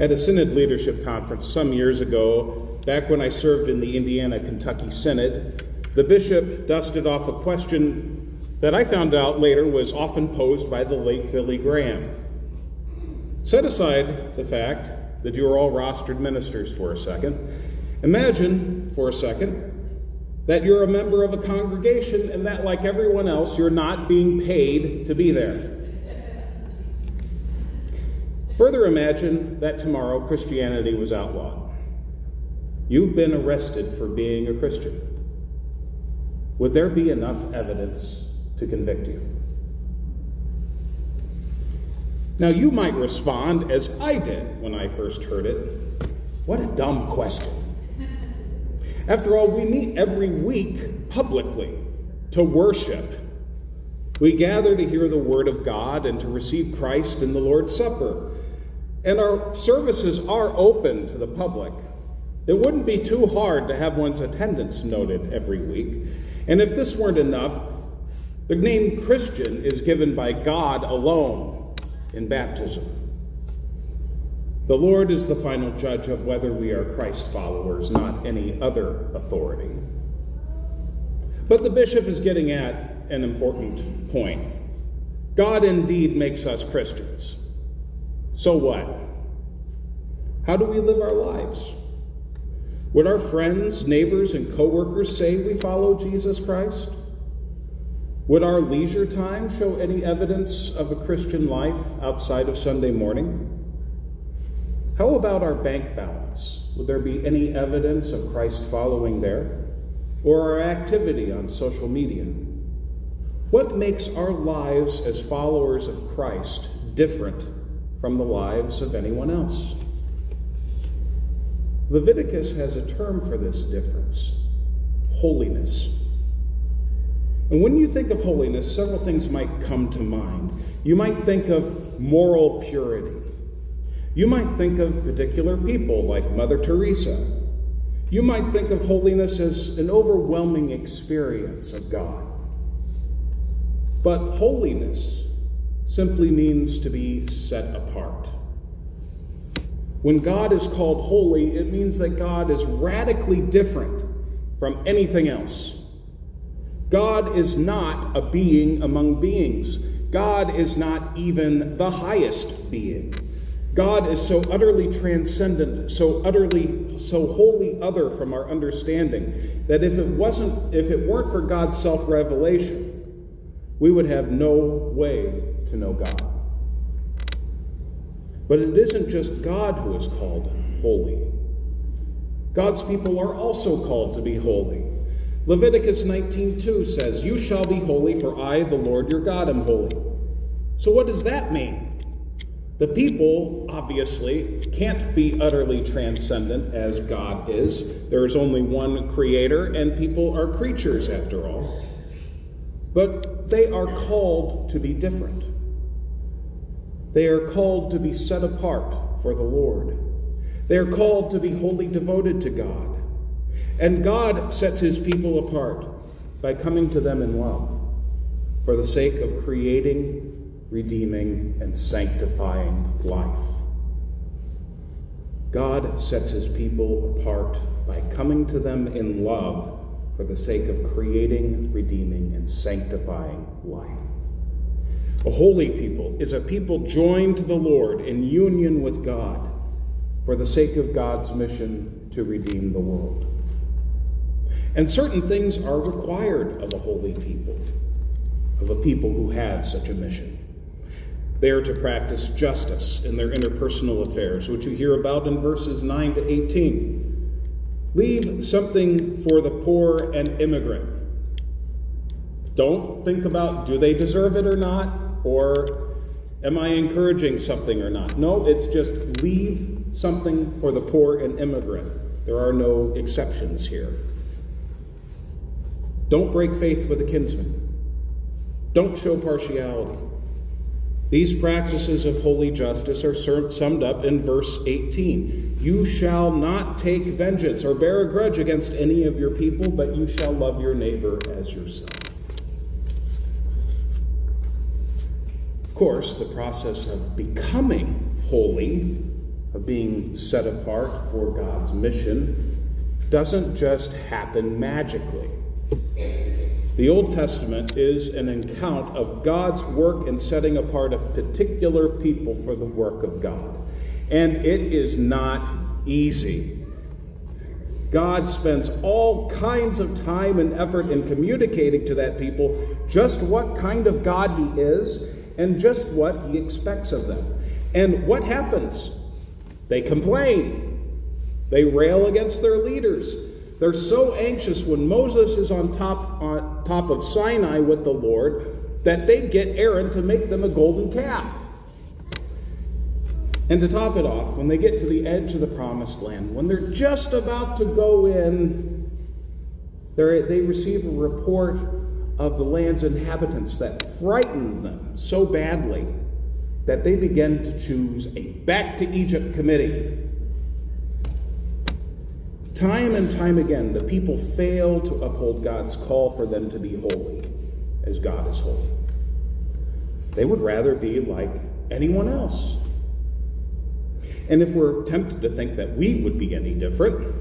At a Synod Leadership Conference some years ago, back when I served in the Indiana Kentucky Synod, the bishop dusted off a question that I found out later was often posed by the late Billy Graham. Set aside the fact that you are all rostered ministers for a second. Imagine for a second that you're a member of a congregation and that, like everyone else, you're not being paid to be there. Further, imagine that tomorrow Christianity was outlawed. You've been arrested for being a Christian. Would there be enough evidence to convict you? Now, you might respond as I did when I first heard it. What a dumb question. After all, we meet every week publicly to worship. We gather to hear the Word of God and to receive Christ in the Lord's Supper. And our services are open to the public. It wouldn't be too hard to have one's attendance noted every week. And if this weren't enough, the name Christian is given by God alone in baptism. The Lord is the final judge of whether we are Christ followers, not any other authority. But the bishop is getting at an important point. God indeed makes us Christians. So what? How do we live our lives? Would our friends, neighbors, and coworkers say we follow Jesus Christ? Would our leisure time show any evidence of a Christian life outside of Sunday morning? How about our bank balance? Would there be any evidence of Christ following there? Or our activity on social media? What makes our lives as followers of Christ different from the lives of anyone else? Leviticus has a term for this difference holiness. And when you think of holiness, several things might come to mind. You might think of moral purity. You might think of particular people like Mother Teresa. You might think of holiness as an overwhelming experience of God. But holiness simply means to be set apart. When God is called holy, it means that God is radically different from anything else. God is not a being among beings. God is not even the highest being. God is so utterly transcendent, so utterly, so wholly other from our understanding that if it wasn't, if it weren't for God's self-revelation, we would have no way to know God. But it isn't just God who is called holy. God's people are also called to be holy. Leviticus 19:2 says, "You shall be holy, for I, the Lord your God, am holy." So what does that mean? The people, obviously, can't be utterly transcendent as God is. There is only one creator, and people are creatures after all. But they are called to be different. They are called to be set apart for the Lord. They are called to be wholly devoted to God. And God sets his people apart by coming to them in love for the sake of creating, redeeming, and sanctifying life. God sets his people apart by coming to them in love for the sake of creating, redeeming, and sanctifying life. A holy people is a people joined to the Lord in union with God for the sake of God's mission to redeem the world. And certain things are required of a holy people, of a people who have such a mission. They are to practice justice in their interpersonal affairs, which you hear about in verses 9 to 18. Leave something for the poor and immigrant. Don't think about do they deserve it or not? Or am I encouraging something or not? No, it's just leave something for the poor and immigrant. There are no exceptions here. Don't break faith with a kinsman. Don't show partiality. These practices of holy justice are summed up in verse 18. You shall not take vengeance or bear a grudge against any of your people, but you shall love your neighbor as yourself. Course, the process of becoming holy of being set apart for God's mission doesn't just happen magically. The Old Testament is an account of God's work in setting apart a particular people for the work of God. And it is not easy. God spends all kinds of time and effort in communicating to that people just what kind of God He is and just what He expects of them. And what happens? They complain. They rail against their leaders. They're so anxious when Moses is on top, on top of Sinai with the Lord that they get Aaron to make them a golden calf. And to top it off, when they get to the edge of the promised land, when they're just about to go in, they receive a report of the land's inhabitants that frightened them so badly that they began to choose a back to Egypt committee. Time and time again, the people fail to uphold God's call for them to be holy as God is holy. They would rather be like anyone else. And if we're tempted to think that we would be any different,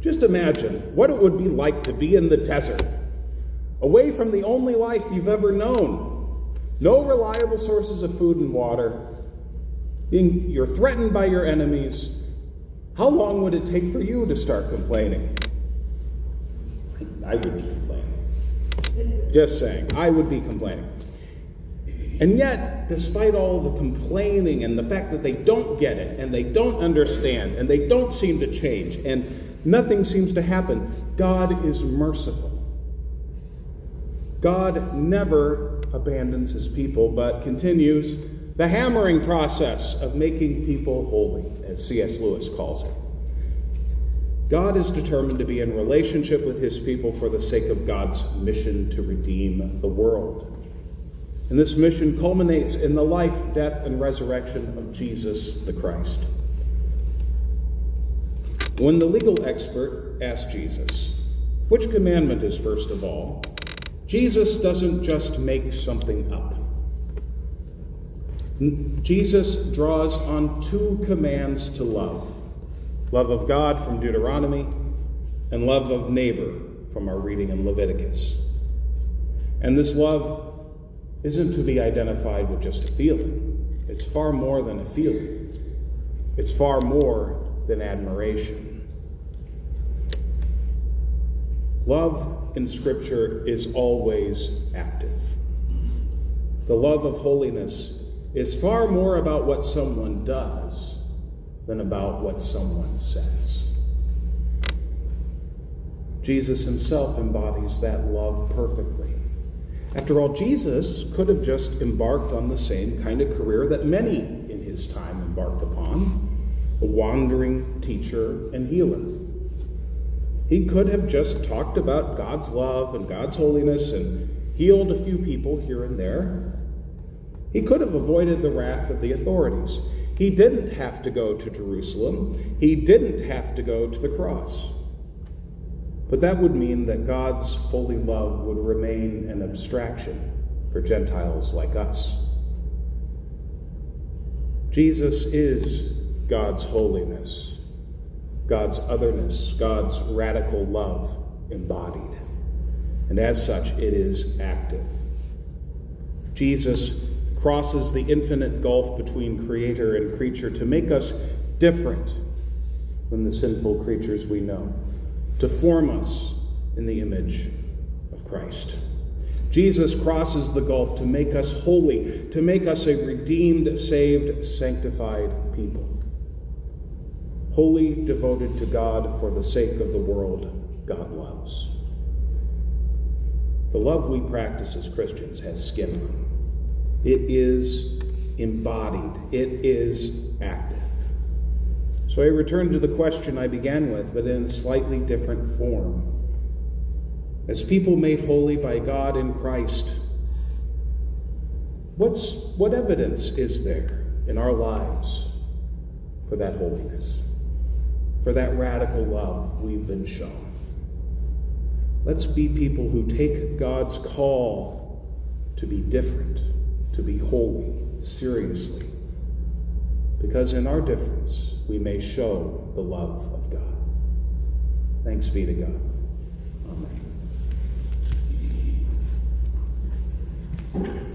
just imagine what it would be like to be in the desert, away from the only life you've ever known, no reliable sources of food and water, being you're threatened by your enemies. How long would it take for you to start complaining? I would be complaining. Just saying, I would be complaining. And yet, despite all the complaining and the fact that they don't get it and they don't understand and they don't seem to change and nothing seems to happen, God is merciful. God never abandons his people, but continues the hammering process of making people holy, as C.S. Lewis calls it. God is determined to be in relationship with his people for the sake of God's mission to redeem the world. And this mission culminates in the life, death, and resurrection of Jesus the Christ. When the legal expert asked Jesus, which commandment is first of all, Jesus doesn't just make something up. Jesus draws on two commands to love love of God from Deuteronomy, and love of neighbor from our reading in Leviticus. And this love isn't to be identified with just a feeling. It's far more than a feeling, it's far more than admiration. Love in Scripture is always active. The love of holiness is far more about what someone does than about what someone says. Jesus himself embodies that love perfectly. After all, Jesus could have just embarked on the same kind of career that many in his time embarked upon a wandering teacher and healer. He could have just talked about God's love and God's holiness and healed a few people here and there. He could have avoided the wrath of the authorities. He didn't have to go to Jerusalem. He didn't have to go to the cross. But that would mean that God's holy love would remain an abstraction for Gentiles like us. Jesus is God's holiness, God's otherness, God's radical love embodied. And as such, it is active. Jesus crosses the infinite gulf between creator and creature to make us different than the sinful creatures we know to form us in the image of Christ. Jesus crosses the gulf to make us holy, to make us a redeemed, saved, sanctified people. Holy, devoted to God for the sake of the world God loves. The love we practice as Christians has skin on. It is embodied, it is active. So I return to the question I began with, but in a slightly different form. As people made holy by God in Christ, what's, what evidence is there in our lives for that holiness, for that radical love we've been shown. Let's be people who take God's call to be different, to be holy, seriously. Because in our difference, we may show the love of God. Thanks be to God. Amen.